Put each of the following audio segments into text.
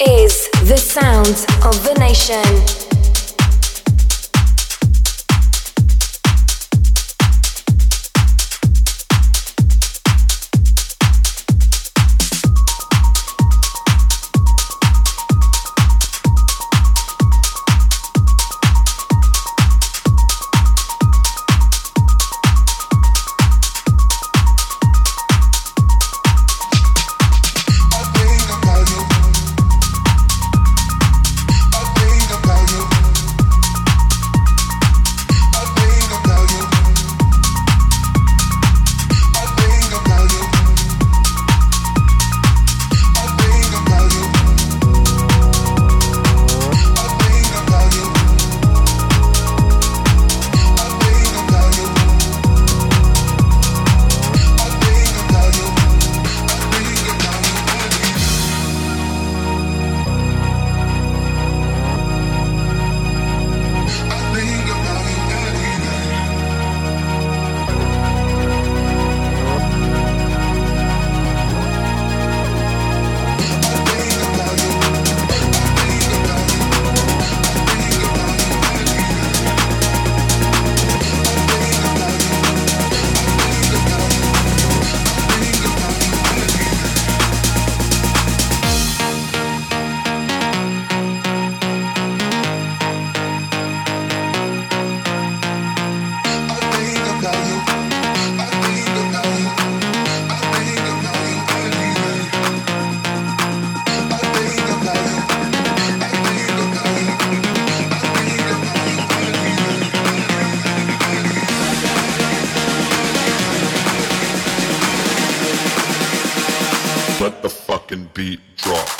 is the sound of the nation. fucking beat drop.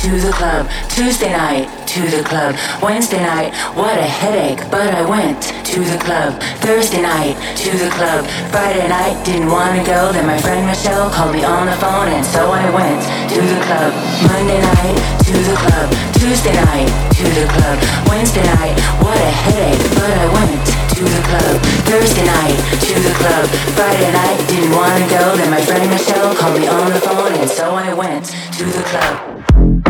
To the club. Tuesday night, to the club. Wednesday night, what a headache, but I went to the club. Thursday night, to the club. Friday night, didn't wanna go. Then my friend Michelle called me on the phone, and so I went to the club. Monday night, to the club. Tuesday night, to the club. Wednesday night, what a headache, but I went to the club. Thursday night, to the club. Friday night, didn't wanna go. Then my friend Michelle called me on the phone, and so I went to the club.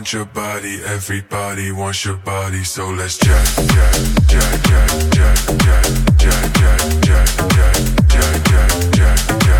want your body, everybody wants your body, so let's jack, jack, jack, jack, jack, jack, jack, jack, jack, jack, jack, jack, jack.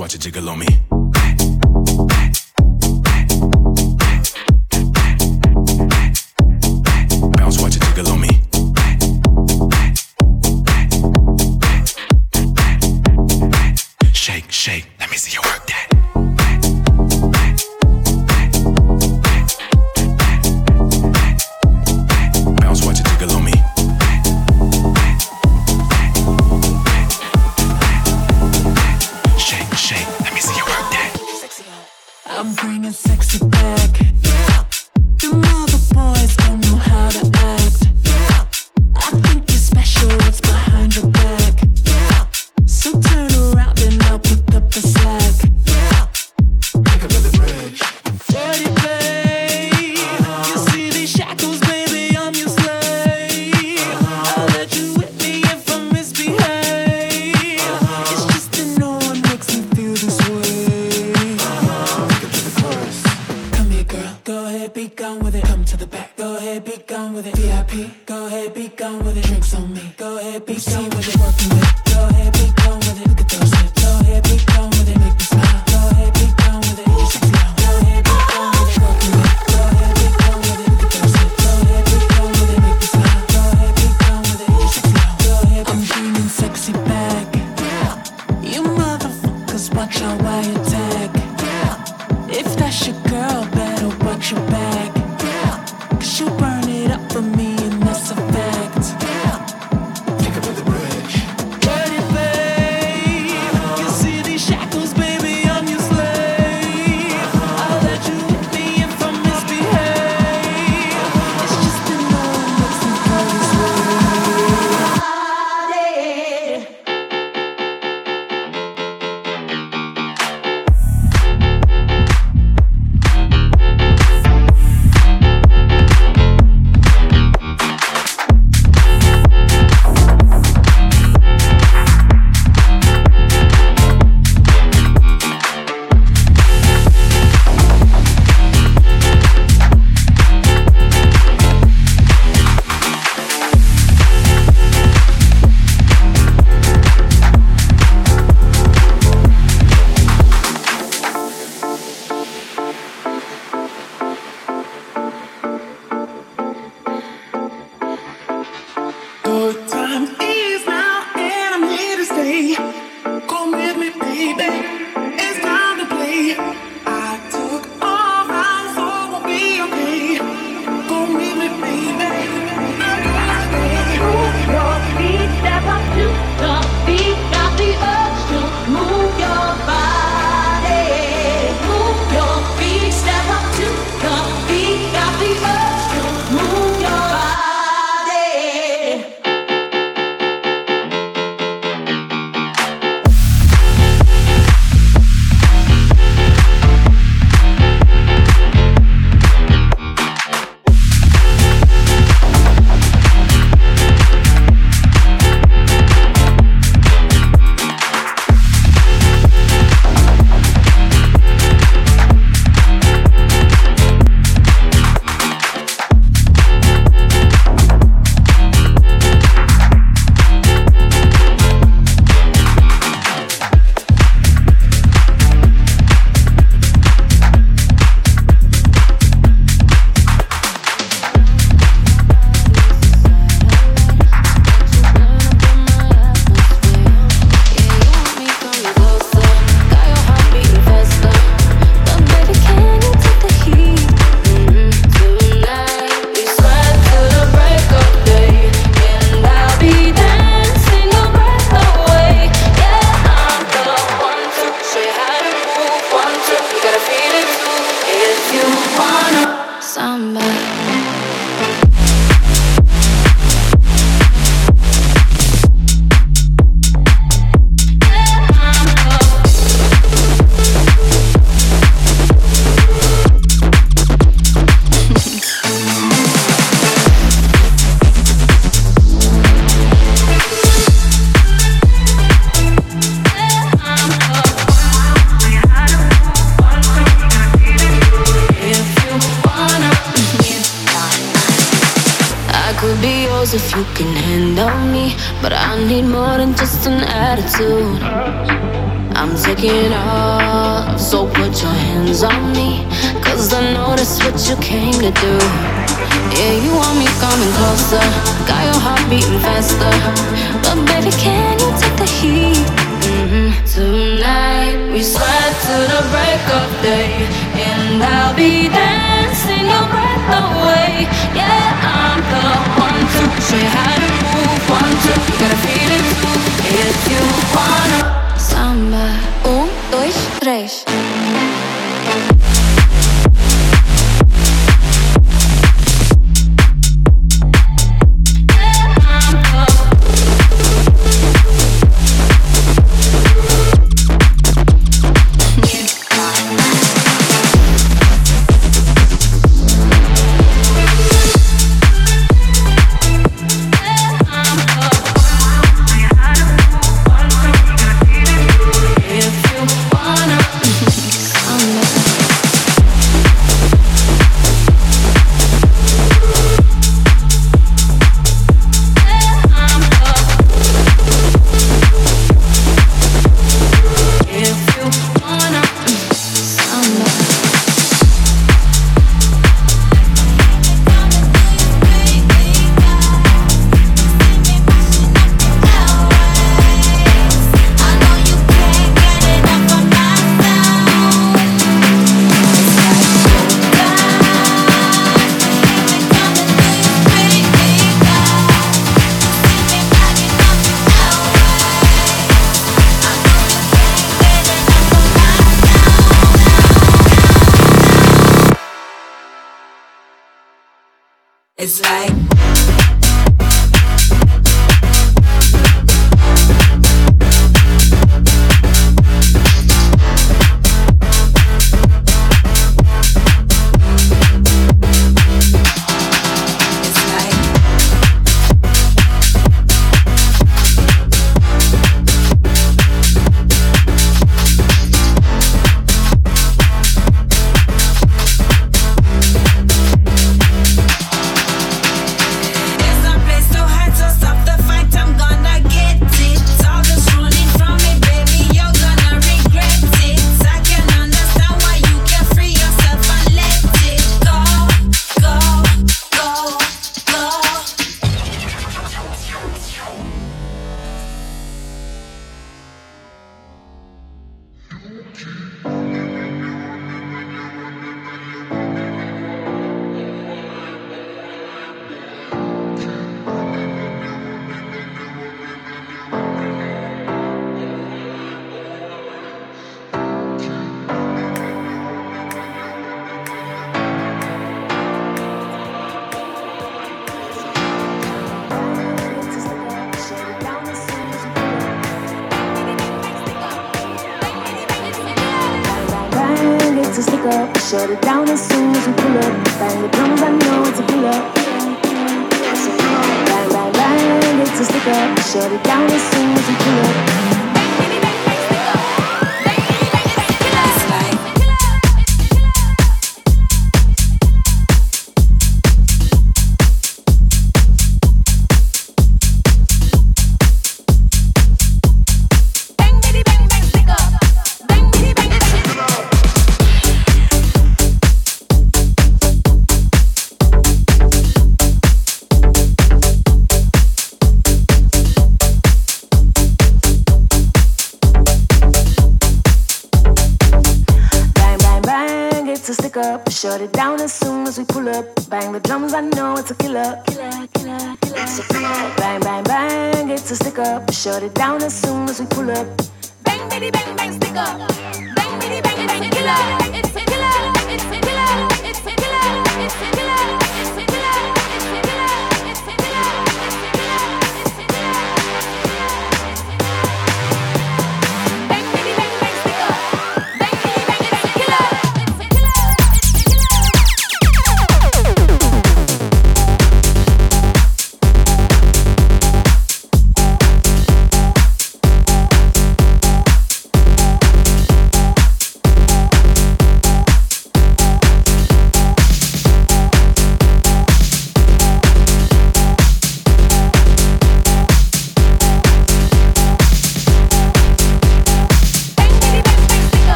Watch it jiggle on me.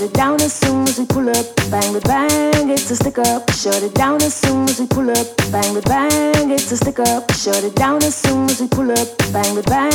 Shut it down as soon as we pull up. Bang with bang, it's a stick up. Shut it down as soon as we pull up. Bang with bang, it's a stick up. Shut it down as soon as we pull up. Bang with bang,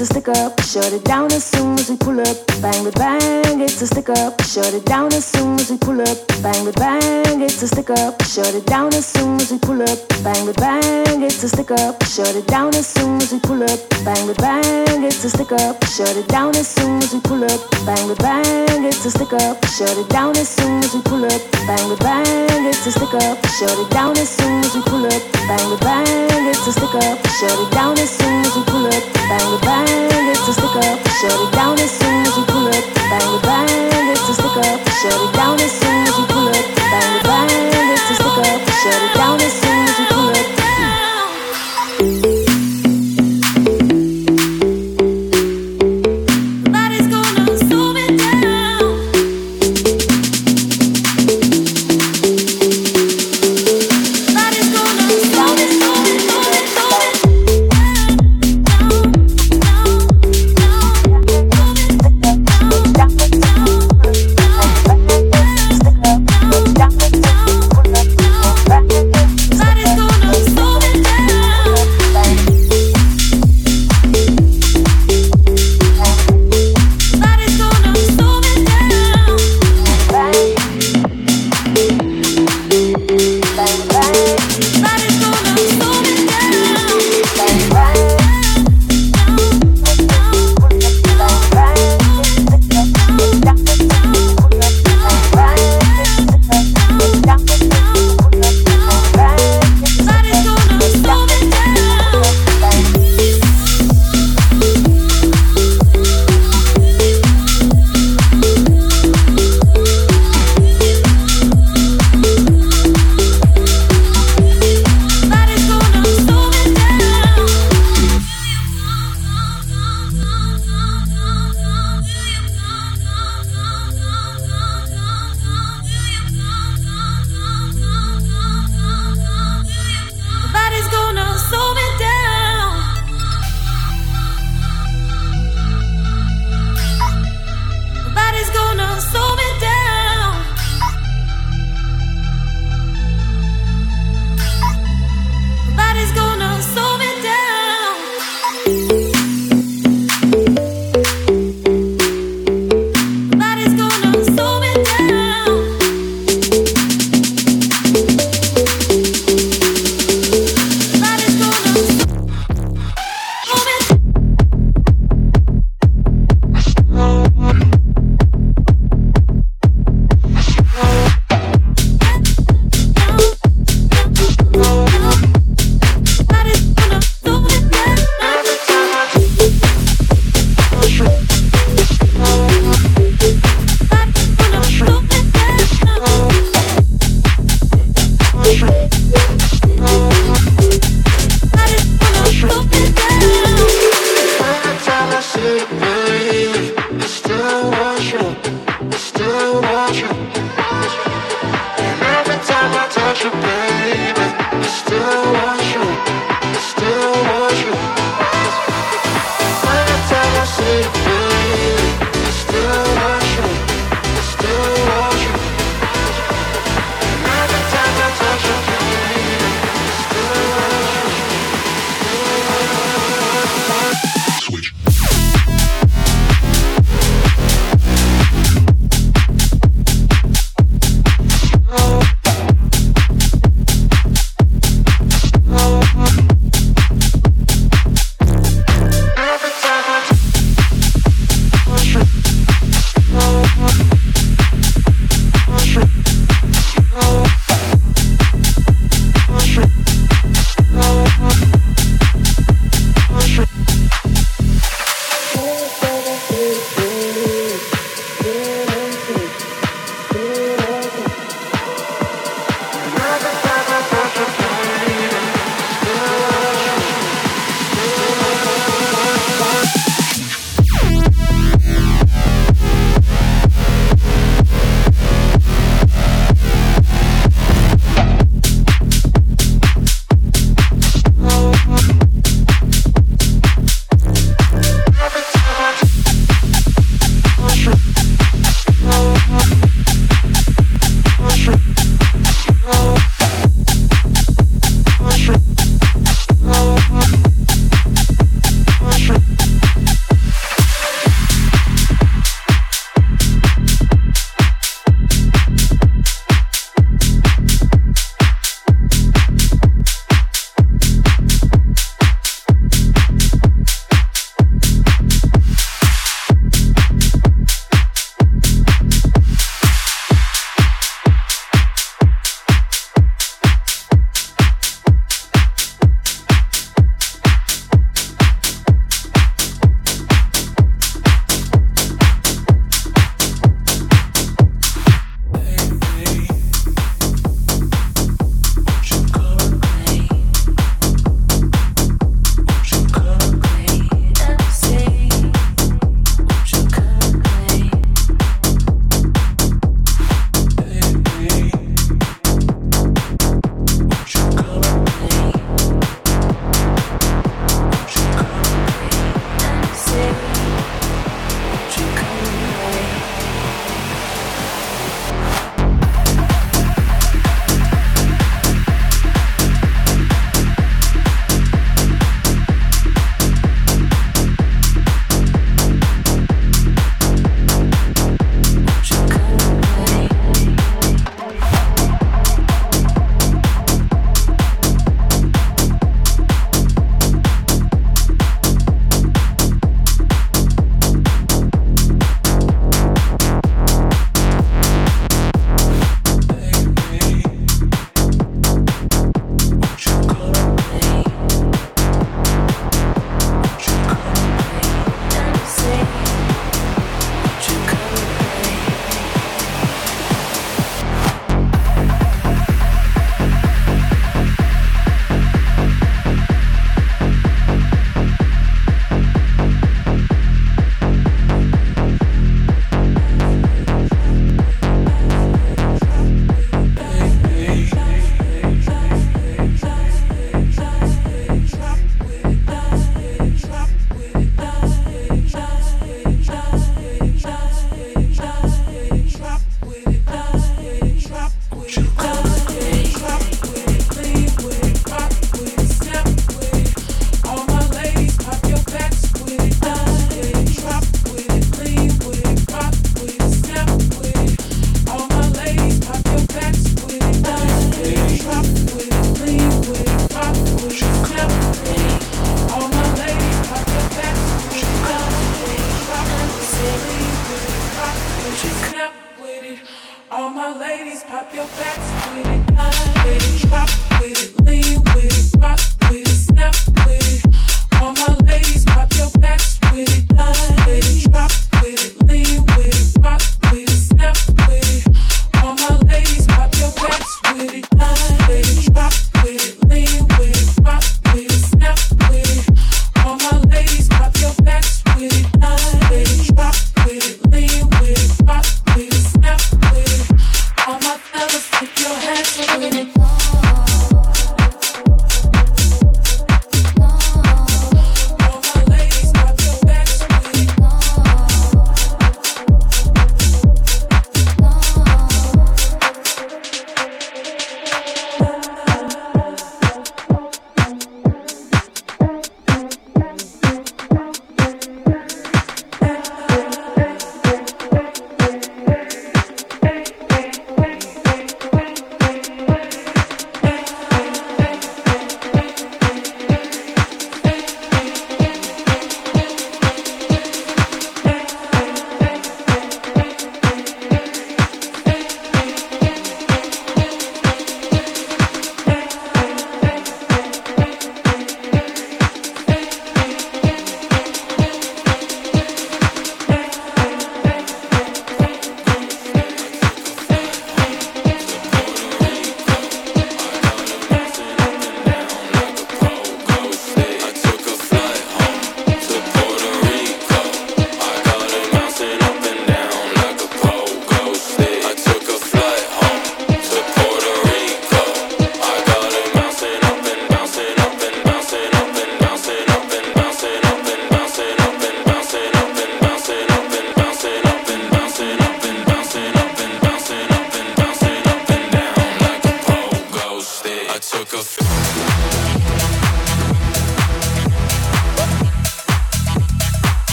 it's a stick up. Shut it down as soon as we pull up. Bang with bang, it's a stick up. Shut it down as soon as we pull up. Bang with bang, it's a stick up. Shut it down as soon as we pull up. Bang with bang, it's a stick up. Shut it down as soon as we pull up. Bang with bang, it's a stick up. Shut it down as soon as we pull up. Bang with bang, it's a stick up. Shut it down as soon as we pull up. Bang with bang, it's a stick up. Shut it down as soon as we pull up. Bang with bang, it's a stick up. Shut it down as soon as we pull up. Bang with bang, it's a stick up. Shut it down as soon as we pull up. Bang with bang, it's stick up. Shut it down as soon as we pull up. Bang with bang,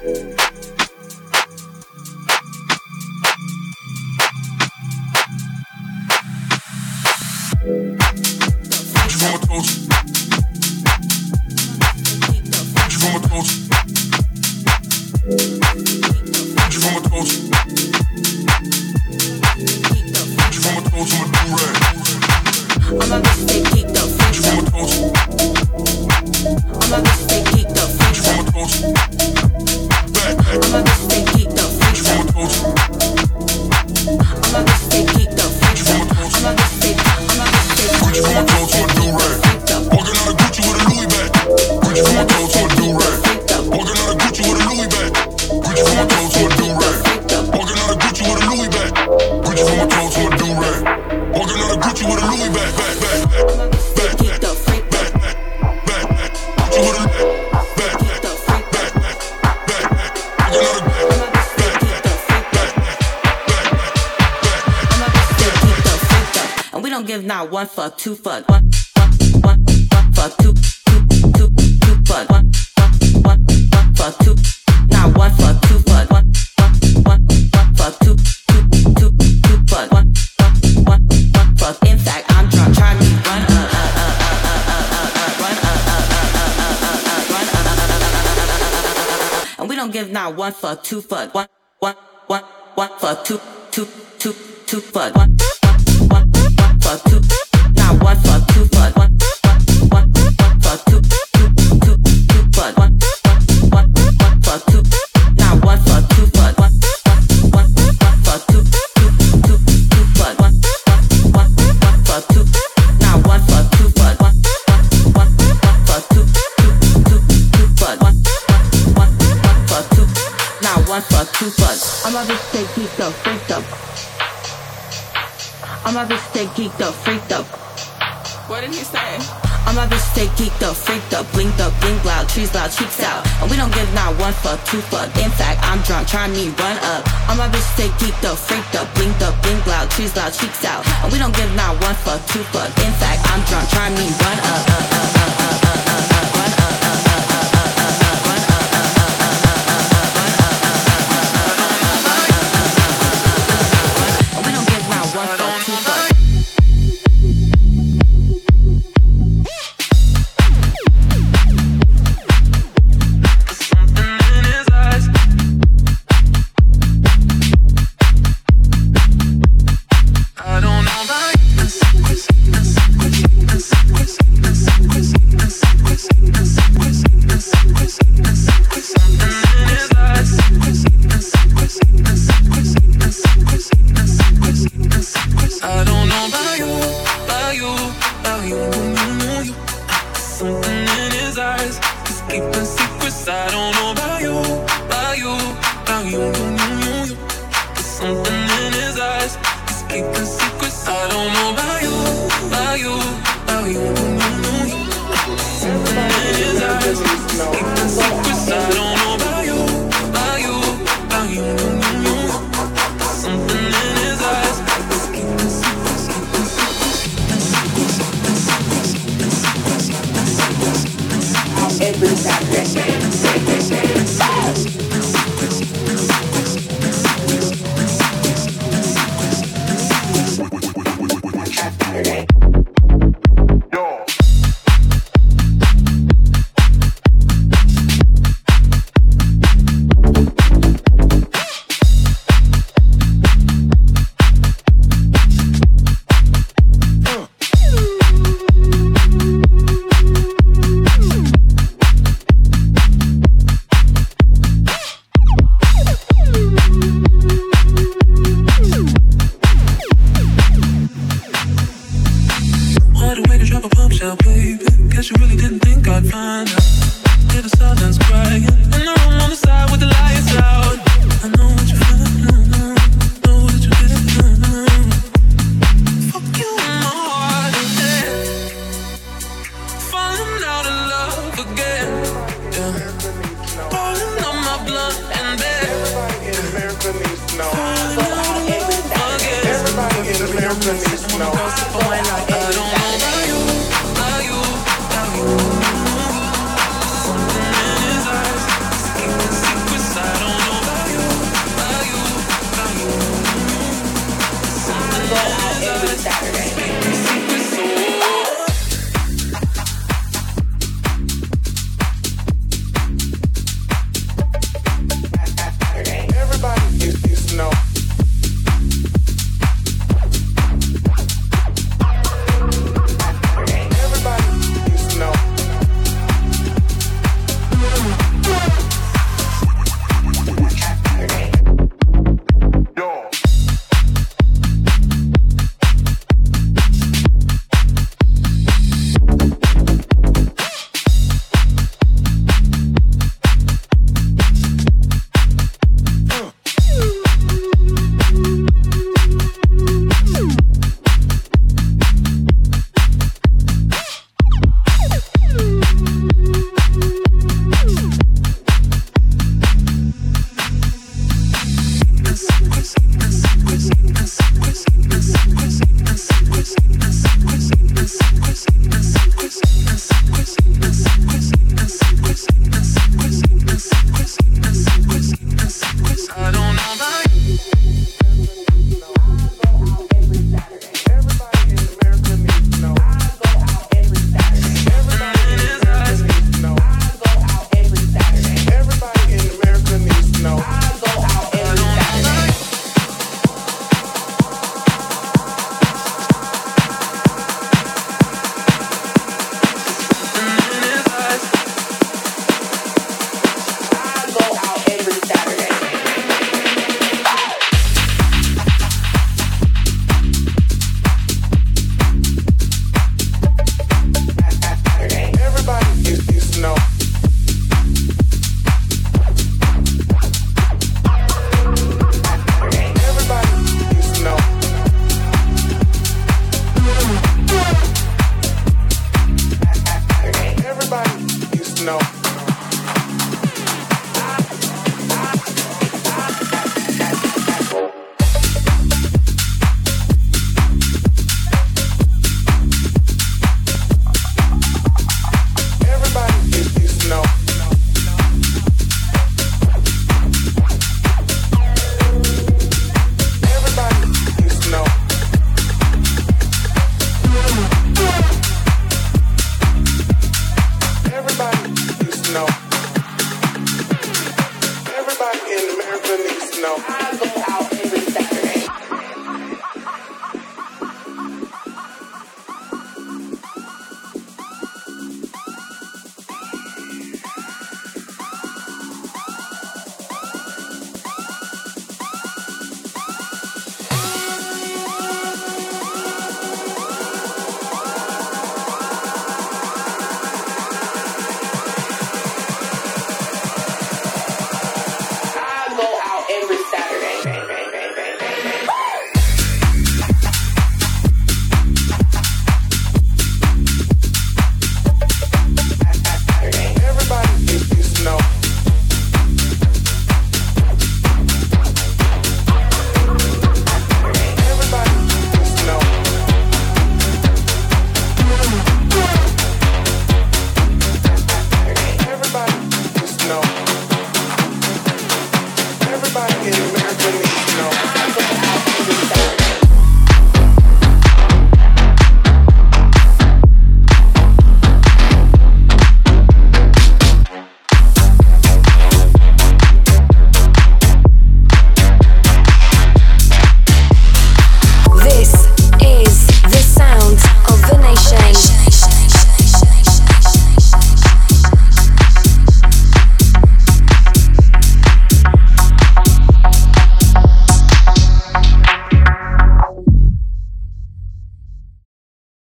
What one fuck stay geeked up, freaked up. What did he say? I'm a bitch stay geeked up, freaked up, blinked up, blink loud, trees loud, cheeks out. And we don't give not one fuck, two fuck. In fact, I'm drunk, trying me run up. I'm a bitch stay geeked up, freaked up, blinked up, blink loud, trees loud, cheeks out. And we don't give not one fuck, two fuck. In fact, I'm drunk, trying me run up. Uh, uh, uh,